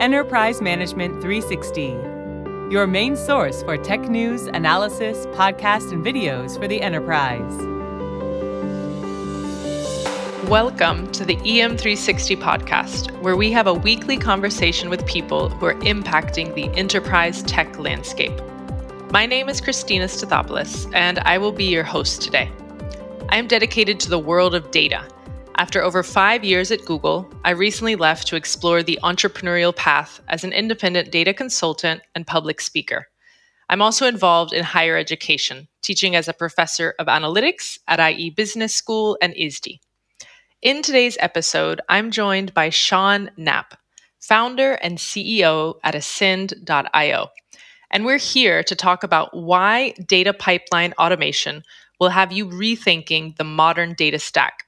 Enterprise Management 360, your main source for tech news, analysis, podcasts, and videos for the enterprise. Welcome to the EM360 podcast, where we have a weekly conversation with people who are impacting the enterprise tech landscape. My name is Christina Stathopoulos, and I will be your host today. I am dedicated to the world of data after over five years at Google, I recently left to explore the entrepreneurial path as an independent data consultant and public speaker. I'm also involved in higher education, teaching as a professor of analytics at IE Business School and ISTE. In today's episode, I'm joined by Sean Knapp, founder and CEO at Ascend.io. And we're here to talk about why data pipeline automation will have you rethinking the modern data stack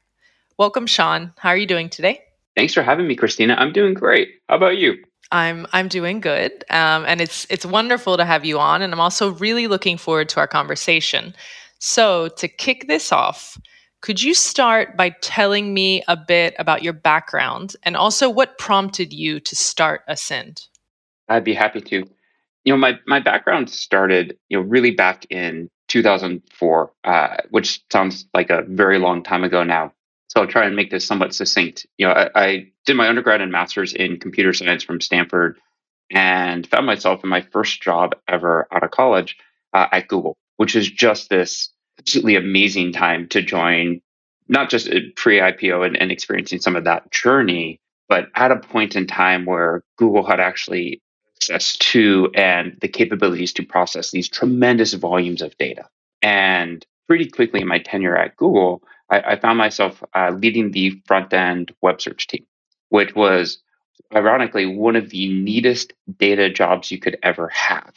Welcome, Sean. How are you doing today? Thanks for having me, Christina. I'm doing great. How about you? I'm I'm doing good, um, and it's it's wonderful to have you on. And I'm also really looking forward to our conversation. So to kick this off, could you start by telling me a bit about your background and also what prompted you to start Ascend? I'd be happy to. You know, my my background started you know really back in 2004, uh, which sounds like a very long time ago now. So I'll try and make this somewhat succinct. You know, I, I did my undergrad and master's in computer science from Stanford, and found myself in my first job ever out of college uh, at Google, which is just this absolutely amazing time to join, not just pre IPO and, and experiencing some of that journey, but at a point in time where Google had actually access to and the capabilities to process these tremendous volumes of data. And pretty quickly in my tenure at Google, I, I found myself uh, leading the front end web search team, which was ironically one of the neatest data jobs you could ever have,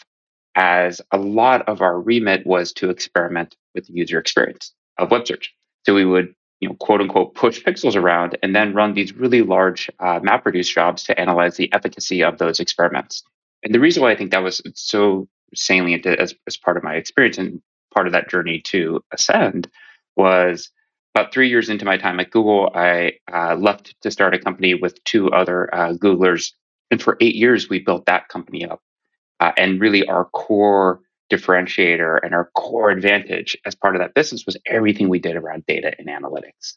as a lot of our remit was to experiment with the user experience of web search. So we would, you know, quote unquote, push pixels around and then run these really large uh, MapReduce jobs to analyze the efficacy of those experiments. And the reason why I think that was so salient as, as part of my experience and part of that journey to ascend was about three years into my time at Google, I uh, left to start a company with two other uh, Googlers. And for eight years, we built that company up. Uh, and really, our core differentiator and our core advantage as part of that business was everything we did around data and analytics.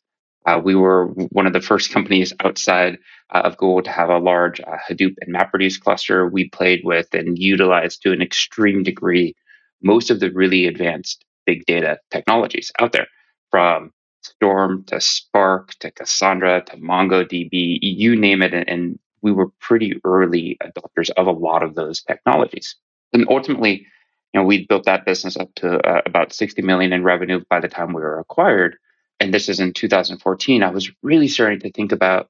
Uh, we were one of the first companies outside uh, of Google to have a large uh, Hadoop and MapReduce cluster. We played with and utilized to an extreme degree most of the really advanced big data technologies out there, from Storm to Spark to Cassandra to MongoDB, you name it. And we were pretty early adopters of a lot of those technologies. And ultimately, you know, we built that business up to uh, about 60 million in revenue by the time we were acquired. And this is in 2014. I was really starting to think about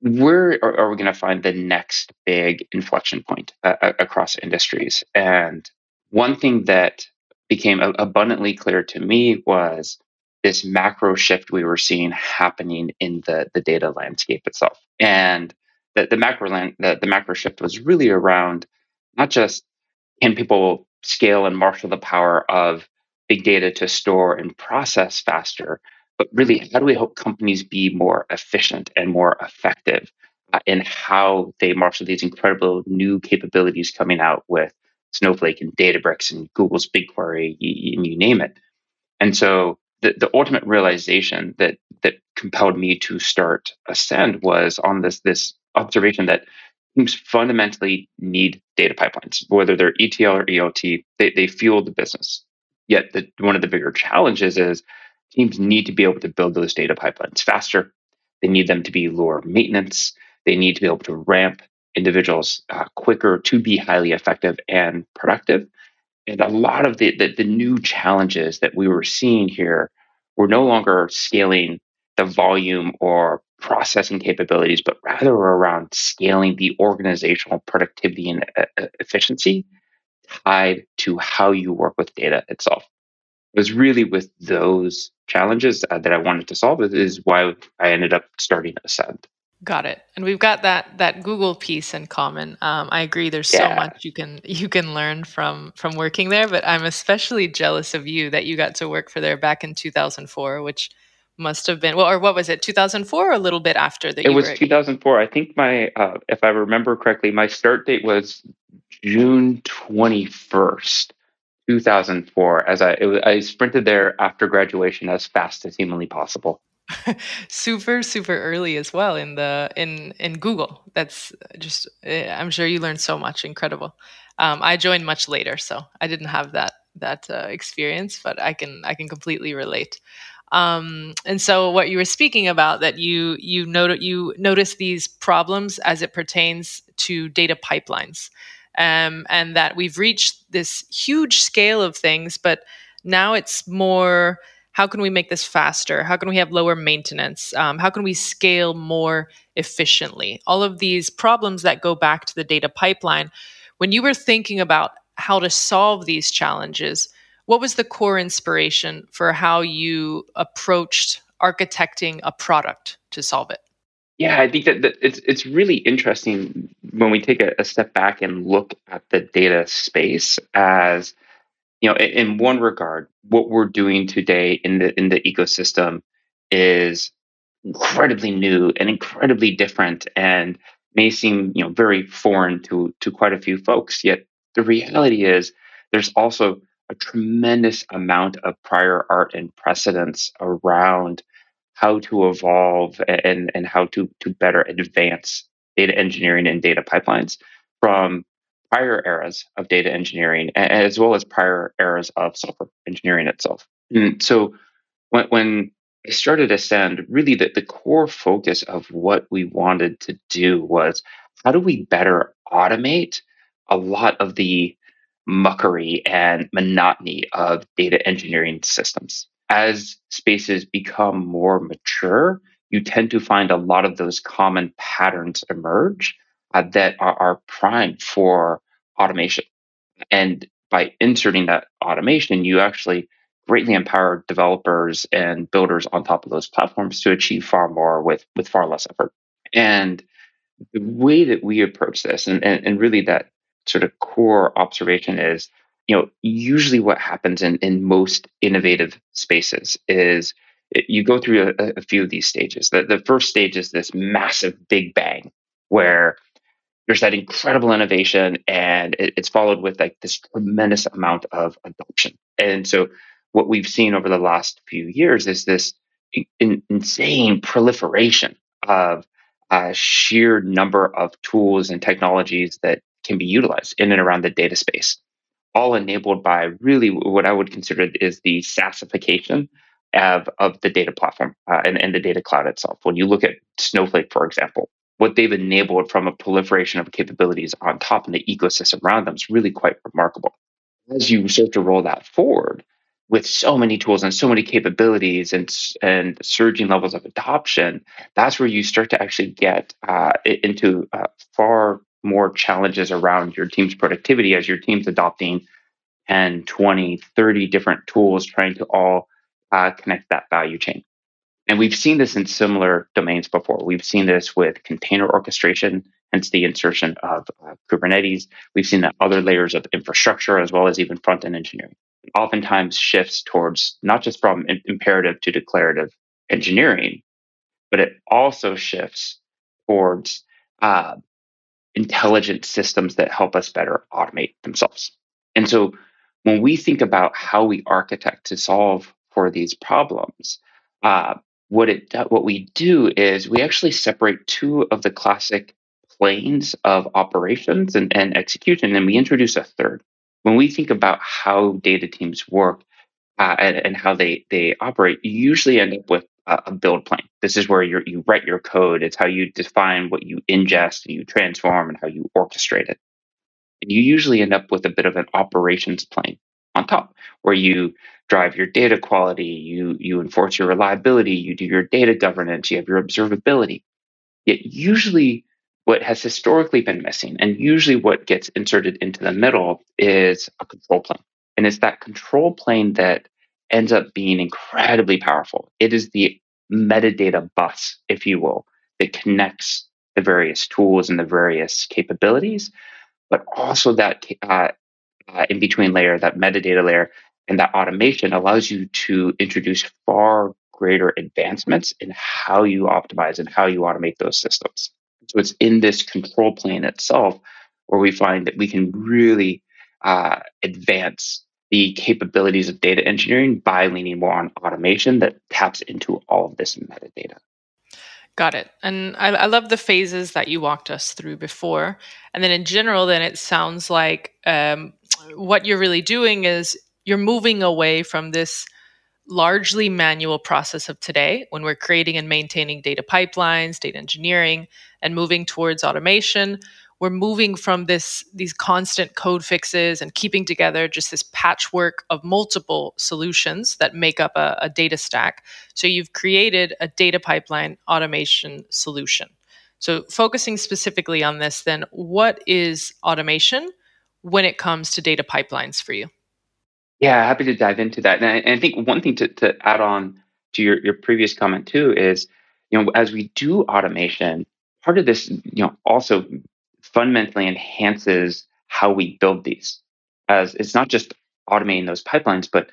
where are, are we going to find the next big inflection point uh, across industries? And one thing that became abundantly clear to me was this macro shift we were seeing happening in the, the data landscape itself. And the, the macro land, the, the macro shift was really around not just can people scale and marshal the power of big data to store and process faster, but really how do we help companies be more efficient and more effective uh, in how they marshal these incredible new capabilities coming out with Snowflake and Databricks and Google's BigQuery, you name it. And so the, the ultimate realization that that compelled me to start Ascend was on this this observation that teams fundamentally need data pipelines, whether they're ETL or ELT, they, they fuel the business. Yet the, one of the bigger challenges is teams need to be able to build those data pipelines faster. They need them to be lower maintenance. They need to be able to ramp individuals uh, quicker to be highly effective and productive. And a lot of the, the, the new challenges that we were seeing here were no longer scaling the volume or processing capabilities, but rather around scaling the organizational productivity and uh, uh, efficiency tied to how you work with data itself. It was really with those challenges uh, that I wanted to solve. It is why I ended up starting Ascend. Got it. And we've got that that Google piece in common. Um, I agree. There's yeah. so much you can you can learn from from working there. But I'm especially jealous of you that you got to work for there back in 2004, which must have been well or what was it 2004 or a little bit after that it was were... 2004 i think my uh, if i remember correctly my start date was june 21st 2004 as i was, i sprinted there after graduation as fast as humanly possible super super early as well in the in in google. That's just eh, i'm sure you learned so much incredible. Um, i joined much later so i didn't have that that uh, experience but i can i can completely relate. Um, and so what you were speaking about that you you note you notice these problems as it pertains to data pipelines um, and that we've reached this huge scale of things but now it's more how can we make this faster? How can we have lower maintenance? Um, how can we scale more efficiently? All of these problems that go back to the data pipeline. When you were thinking about how to solve these challenges, what was the core inspiration for how you approached architecting a product to solve it? Yeah, I think that, that it's it's really interesting when we take a, a, step back and look at the data space as you know, in, one regard, what we're doing today in the in the ecosystem is incredibly new and incredibly different and may seem you know very foreign to to quite a few folks yet the reality is there's also a tremendous amount of prior art and precedence around how to evolve and and how to to better advance data engineering and data pipelines from prior eras of data engineering as well as prior eras of software engineering itself. And so when, when I started Ascend, really the, the core focus of what we wanted to do was how do we better automate a lot of the muckery and monotony of data engineering systems. As spaces become more mature, you tend to find a lot of those common patterns emerge uh, that are, are primed for automation. And by inserting that automation, you actually greatly empower developers and builders on top of those platforms to achieve far more with, with far less effort. And the way that we approach this, and, and, and really that sort of core observation is, you know, usually what happens in, in most innovative spaces is it, you go through a, a, few of these stages. The, the first stage is this massive big bang where there's that incredible innovation and it, it's followed with like this tremendous amount of adoption. And so what we've seen over the last few years is this in, insane proliferation of a sheer number of tools and technologies that can be utilized in and around the data space all enabled by really what i would consider is the SaaSification of, of the data platform uh, and, and the data cloud itself. When you look at snowflake for example what they've enabled from a proliferation of capabilities on top and the ecosystem around them is really quite remarkable. As you start to roll that forward with so many tools and so many capabilities and, and surging levels of adoption, that's where you start to actually get uh, into uh, far more challenges around your team's productivity as your team's adopting 10, 20, 30 different tools trying to all uh, connect that value chain. And we've seen this in similar domains before. We've seen this with container orchestration, hence the insertion of uh, Kubernetes. We've seen that other layers of infrastructure as well as even front end engineering. Oftentimes shifts towards not just from imperative to declarative engineering, but it also shifts towards uh, intelligent systems that help us better automate themselves. And so when we think about how we architect to solve for these problems, uh, what it what we do is we actually separate two of the classic planes of operations and, and execution, and we introduce a third. When we think about how data teams work uh, and, and, how they they operate, you usually end up with a, a build plane. This is where you you write your code. It's how you define what you ingest and you transform and how you orchestrate it. And you usually end up with a bit of an operations plane on top, where you drive your data quality, you you enforce your reliability, you do your data governance, you have your observability. Yet usually what has historically been missing and usually what gets inserted into the middle is a control plane. And it's that control plane that ends up being incredibly powerful. It is the metadata bus, if you will, that connects the various tools and the various capabilities, but also that uh, uh, in between layer, that metadata layer, and that automation allows you to introduce far greater advancements in how you optimize and how you automate those systems. So it's in this control plane itself where we find that we can really uh, advance the capabilities of data engineering by leaning more on automation that taps into all of this metadata. Got it. And I, I, love the phases that you walked us through before. And then in general, then it sounds like um, what you're really doing is you're moving away from this largely manual process of today when we're creating and maintaining data pipelines, data engineering, and moving towards automation. We're moving from this these constant code fixes and keeping together just this patchwork of multiple solutions that make up a, a data stack. So you've created a data pipeline automation solution. So focusing specifically on this then what is automation when it comes to data pipelines for you yeah happy to dive into that and i, think one thing to, to add on to your, your previous comment too is you know as we do automation part of this you know also fundamentally enhances how we build these. As it's not just automating those pipelines, but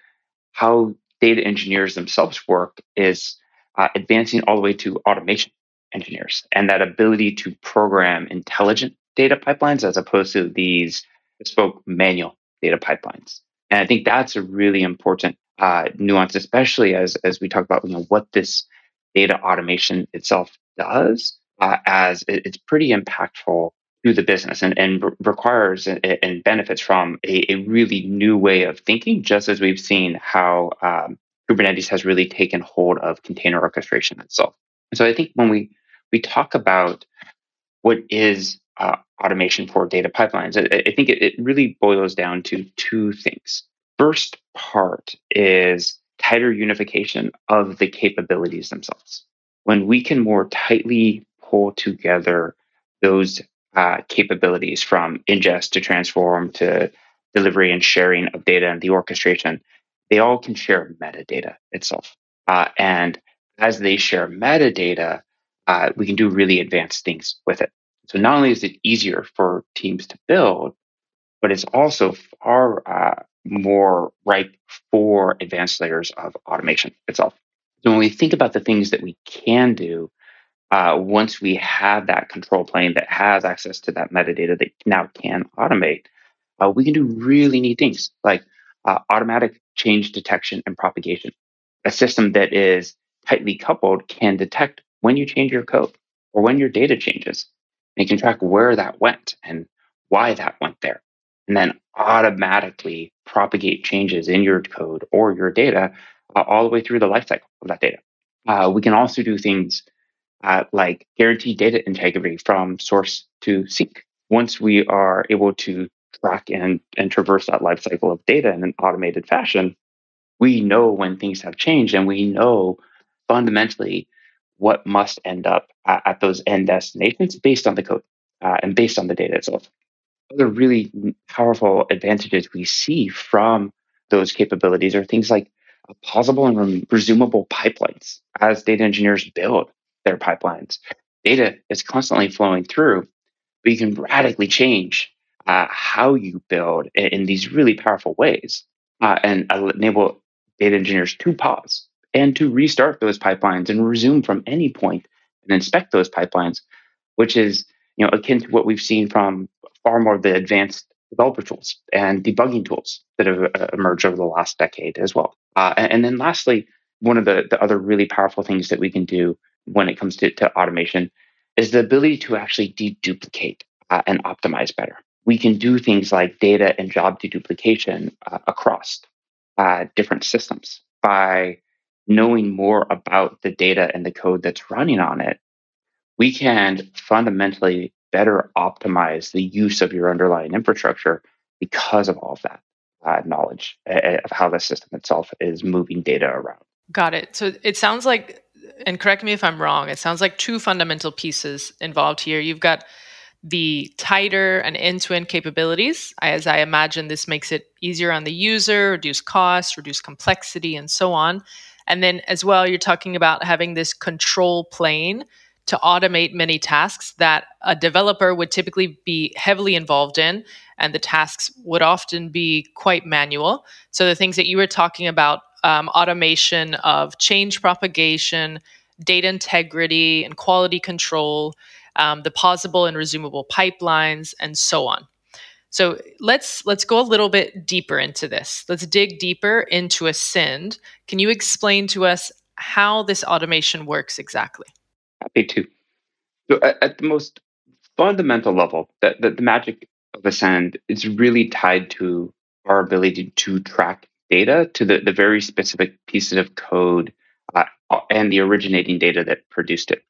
how data engineers themselves work is uh, advancing all the way to automation engineers and that ability to program intelligent data pipelines as opposed to these bespoke manual data pipelines. And I think that's a really important uh, nuance, especially as as we talk about you know what this data automation itself does, uh, as it, it's pretty impactful to the business and, and requires and, and benefits from a, a, really new way of thinking, just as we've seen how um, Kubernetes has really taken hold of container orchestration itself. And so I think when we, we talk about what is uh, automation for data pipelines, I, I think it, it really boils down to two things. First part is tighter unification of the capabilities themselves. When we can more tightly pull together those uh, capabilities from ingest to transform to delivery and sharing of data and the orchestration, they all can share metadata itself. Uh, and as they share metadata, uh, we can do really advanced things with it. So not only is it easier for teams to build, but it's also far uh, more ripe for advanced layers of automation itself. So when we think about the things that we can do uh, once we have that control plane that has access to that metadata that now can automate, uh, we can do really neat things like uh, automatic change detection and propagation. A system that is tightly coupled can detect when you change your code or when your data changes. Can track where that went and why that went there. And then automatically propagate changes in your code or your data uh, all the way through the lifecycle of that data. Uh, we can also do things uh, like guarantee data integrity from source to sink. Once we are able to track and, and traverse that life cycle of data in an automated fashion, we know when things have changed and we know fundamentally what must end up at, at those end destinations based on the code uh, and based on the data itself. Other really powerful advantages we see from those capabilities are things like pausable and resumable pipelines as data engineers build their pipelines. Data is constantly flowing through, but you can radically change uh, how you build in, in, these really powerful ways uh, and enable data engineers to pause and to restart those pipelines and resume from any point and inspect those pipelines, which is you know akin to what we've seen from far more of the advanced developer tools and debugging tools that have uh, emerged over the last decade as well. Uh, and, and, then lastly, one of the, the other really powerful things that we can do when it comes to, to automation is the ability to actually deduplicate uh, and optimize better. We can do things like data and job deduplication uh, across uh, different systems by knowing more about the data and the code that's running on it. We can fundamentally better optimize the use of your underlying infrastructure because of all of that uh, knowledge of how the system itself is moving data around. Got it. So it sounds like and correct me if I'm wrong, it sounds like two fundamental pieces involved here. You've got the tighter and end to end capabilities. As I imagine, this makes it easier on the user, reduce costs, reduce complexity, and so on. And then, as well, you're talking about having this control plane to automate many tasks that a developer would typically be heavily involved in, and the tasks would often be quite manual. So, the things that you were talking about um, automation of change propagation, data integrity, and quality control, um, the pausable and resumable pipelines, and so on. So let's let's go a little bit deeper into this. Let's dig deeper into Ascend. Can you explain to us how this automation works exactly? Happy to. So at, at the most fundamental level, that the, magic of Ascend is really tied to our ability to track data to the, the very specific pieces of code uh, and the originating data that produced it.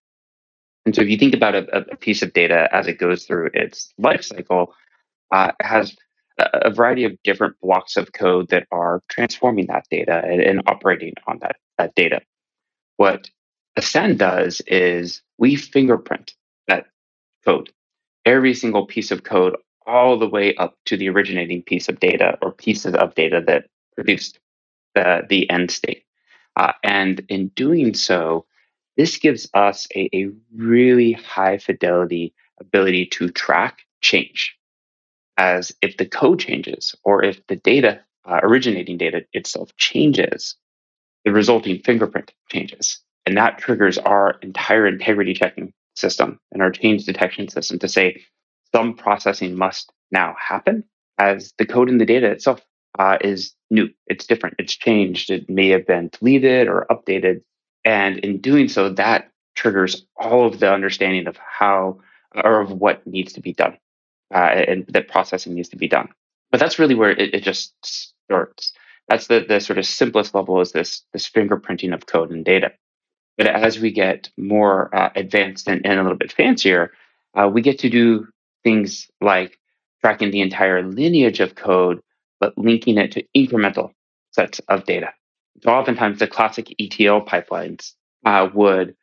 And so if you think about a, a piece of data as it goes through its life cycle, uh, has a, variety of different blocks of code that are transforming that data and, and operating on that, that data. What Ascend does is we fingerprint that code. Every single piece of code all the way up to the originating piece of data or pieces of data that produced the, the end state. Uh, and in doing so, this gives us a, a really high fidelity ability to track change. As if the code changes or if the data, uh, originating data itself changes, the resulting fingerprint changes. And that triggers our entire integrity checking system and our change detection system to say some processing must now happen as the code in the data itself uh, is new. It's different. It's changed. It may have been deleted or updated. And in doing so, that triggers all of the understanding of how or of what needs to be done uh, and that processing needs to be done. But that's really where it, it just starts. That's the, the sort of simplest level is this, this fingerprinting of code and data. But as we get more uh, advanced and, and, a little bit fancier, uh, we get to do things like tracking the entire lineage of code, but linking it to incremental sets of data. So oftentimes the classic ETL pipelines uh, would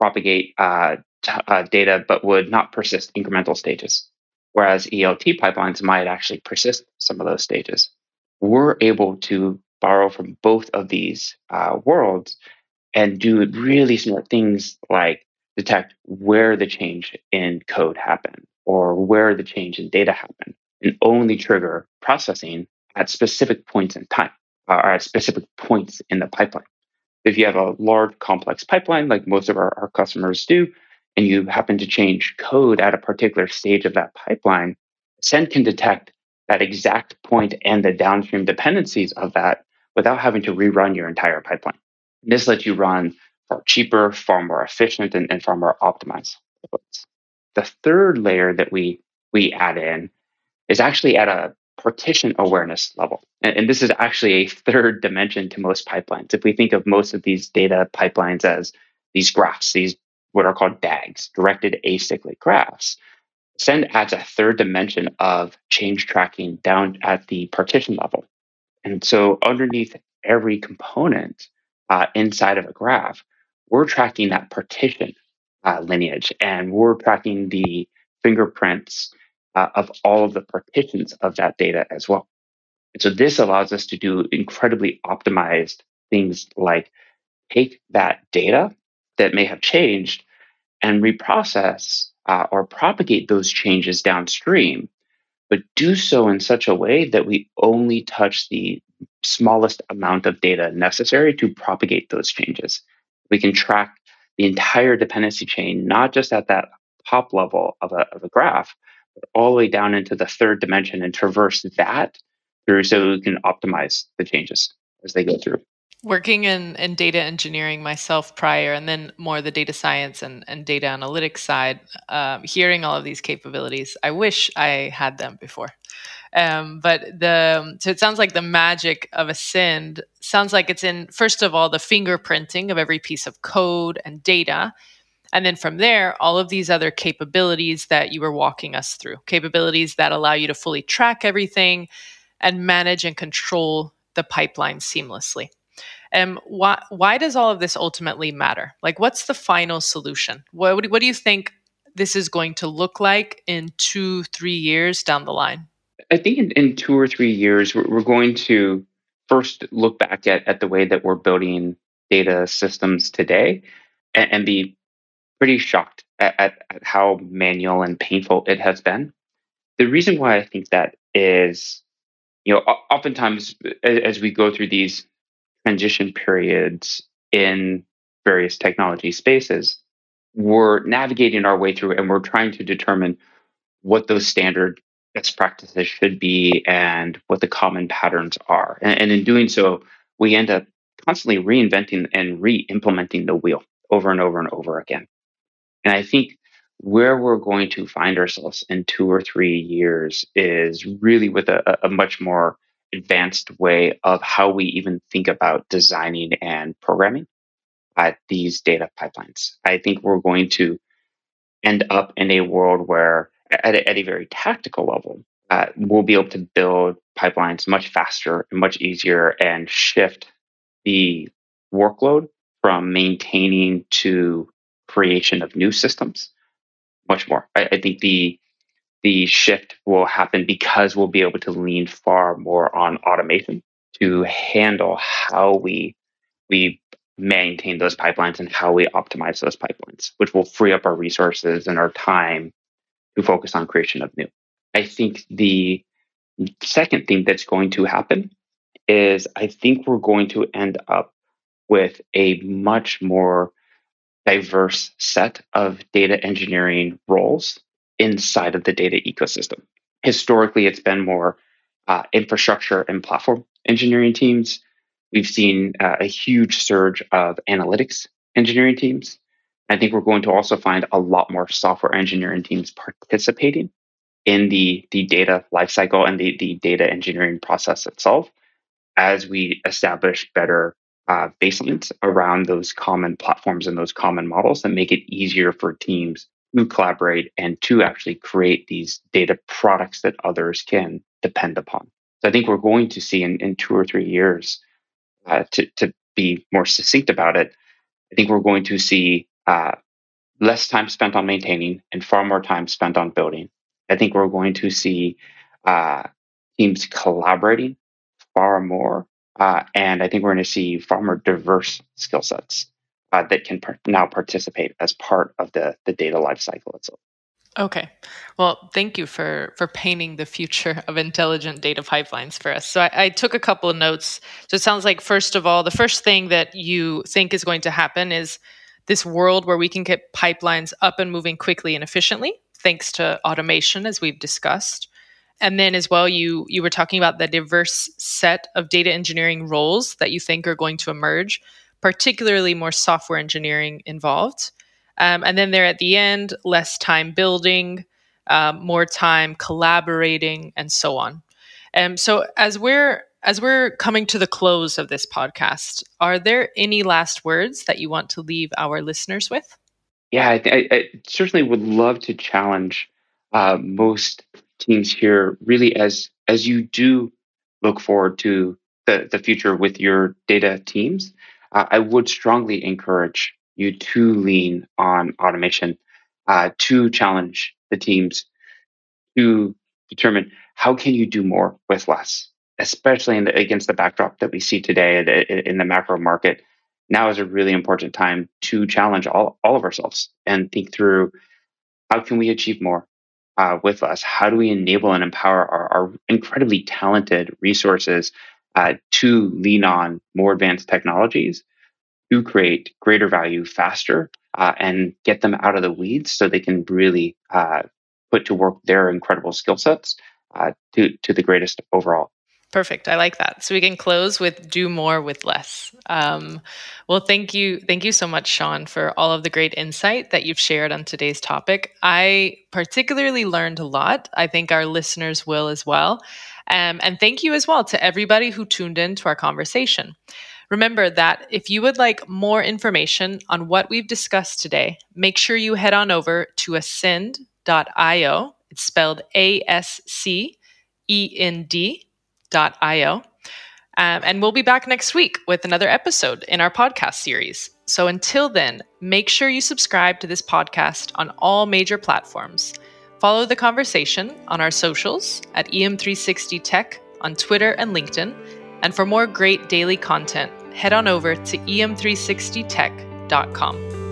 propagate uh, t- uh, data, but would not persist incremental stages. Whereas ELT pipelines might actually persist some of those stages. We're able to borrow from both of these uh, worlds and do really smart things like detect where the change in code happened or where the change in data happened and only trigger processing at specific points in time uh, or at specific points in the pipeline. If you have a large complex pipeline, like most of our, our customers do, and you happen to change code at a particular stage of that pipeline, Ascend can detect that exact point and the downstream dependencies of that without having to rerun your entire pipeline. This lets you run far cheaper, far more efficient, and, and far more optimized. The third layer that we we add in is actually at a partition awareness level. And, and, this is actually a third dimension to most pipelines. If we think of most of these data pipelines as these graphs, these what are called DAGs, directed acyclic graphs, Ascend adds a third dimension of change tracking down at the partition level. And so underneath every component uh, inside of a graph, we're tracking that partition uh, lineage and we're tracking the fingerprints uh, of all of the partitions of that data as well. And so this allows us to do incredibly optimized things like take that data that may have changed and reprocess uh, or propagate those changes downstream, but do so in such a way that we only touch the smallest amount of data necessary to propagate those changes. We can track the entire dependency chain, not just at that top level of a, of a graph, but all the way down into the third dimension and traverse that through so we can optimize the changes as they go through. Working in, in data engineering myself prior, and then more the data science and, and data analytics side, um, hearing all of these capabilities, I wish I had them before. Um, but the so it sounds like the magic of Ascend sounds like it's in first of all the fingerprinting of every piece of code and data, and then from there, all of these other capabilities that you were walking us through, capabilities that allow you to fully track everything and manage and control the pipeline seamlessly. And why why does all of this ultimately matter? Like, what's the final solution? What what do you think this is going to look like in two three years down the line? I think in, in two or three years, we're, we're, going to first look back at, at the way that we're building data systems today and, and be pretty shocked at, at, at, how manual and painful it has been. The reason why I think that is, you know, oftentimes as we go through these transition periods in various technology spaces, we're navigating our way through and we're trying to determine what those standard best practices should be and what the common patterns are. And, and in doing so, we end up constantly reinventing and re implementing the wheel over and over and over again. And I think where we're going to find ourselves in two or three years is really with a, a much more advanced way of how we even think about designing and programming at these data pipelines. I think we're going to end up in a world where, at a, at a very tactical level, uh, we'll be able to build pipelines much faster and much easier and shift the workload from maintaining to creation of new systems much more. I, I think the the shift will happen because we'll be able to lean far more on automation to handle how we we maintain those pipelines and how we optimize those pipelines, which will free up our resources and our time to focus on creation of new. I think the second thing that's going to happen is I think we're going to end up with a much more diverse set of data engineering roles inside of the data ecosystem. Historically, it's been more uh, infrastructure and platform engineering teams. We've seen uh, a huge surge of analytics engineering teams. I think we're going to also find a lot more software engineering teams participating in the, the data lifecycle and the, the data engineering process itself as we establish better uh, baselines around those common platforms and those common models that make it easier for teams to collaborate and to actually create these data products that others can depend upon. So I think we're going to see in, in two or three years, uh, to, to be more succinct about it, I think we're going to see uh, less time spent on maintaining and far more time spent on building. I think we're going to see uh, teams collaborating far more uh, and I think we're going to see far more diverse skill sets uh, that can par- now participate as part of the, the data lifecycle itself. Okay. Well, thank you for for painting the future of intelligent data pipelines for us. So I, I, took a couple of notes. So it sounds like first of all, the first thing that you think is going to happen is this world where we can get pipelines up and moving quickly and efficiently, thanks to automation, as we've discussed and then as well you you were talking about the diverse set of data engineering roles that you think are going to emerge particularly more software engineering involved. Um, and then there at the end less time building um, more time collaborating and so on. Um, so as we're as we're coming to the close of this podcast are there any last words that you want to leave our listeners with? Yeah i, I, I certainly would love to challenge uh, most teams here really as as you do look forward to the, the future with your data teams, uh, I would strongly encourage you to lean on automation uh, to challenge the teams to determine how can you do more with less, especially the, against the backdrop that we see today in the macro market. Now is a really important time to challenge all, all of ourselves and think through how can we achieve more? uh, with us? How do we enable and empower our, our incredibly talented resources uh, to lean on more advanced technologies to create greater value faster uh, and get them out of the weeds so they can really uh, put to work their incredible skill sets uh, to, to the greatest overall Perfect. I like that. So we can close with do more with less. Um, well, thank you. Thank you so much, Sean, for all of the great insight that you've shared on today's topic. I particularly learned a lot. I think our listeners will as well. Um, and thank you as well to everybody who tuned in to our conversation. Remember that if you would like more information on what we've discussed today, make sure you head on over to ascend.io. It's spelled A S C E N D.io. Um, and we'll be back next week with another episode in our podcast series. So until then, make sure you subscribe to this podcast on all major platforms. Follow the conversation on our socials at EM360 Tech on Twitter and LinkedIn. And for more great daily content, head on over to em360tech.com.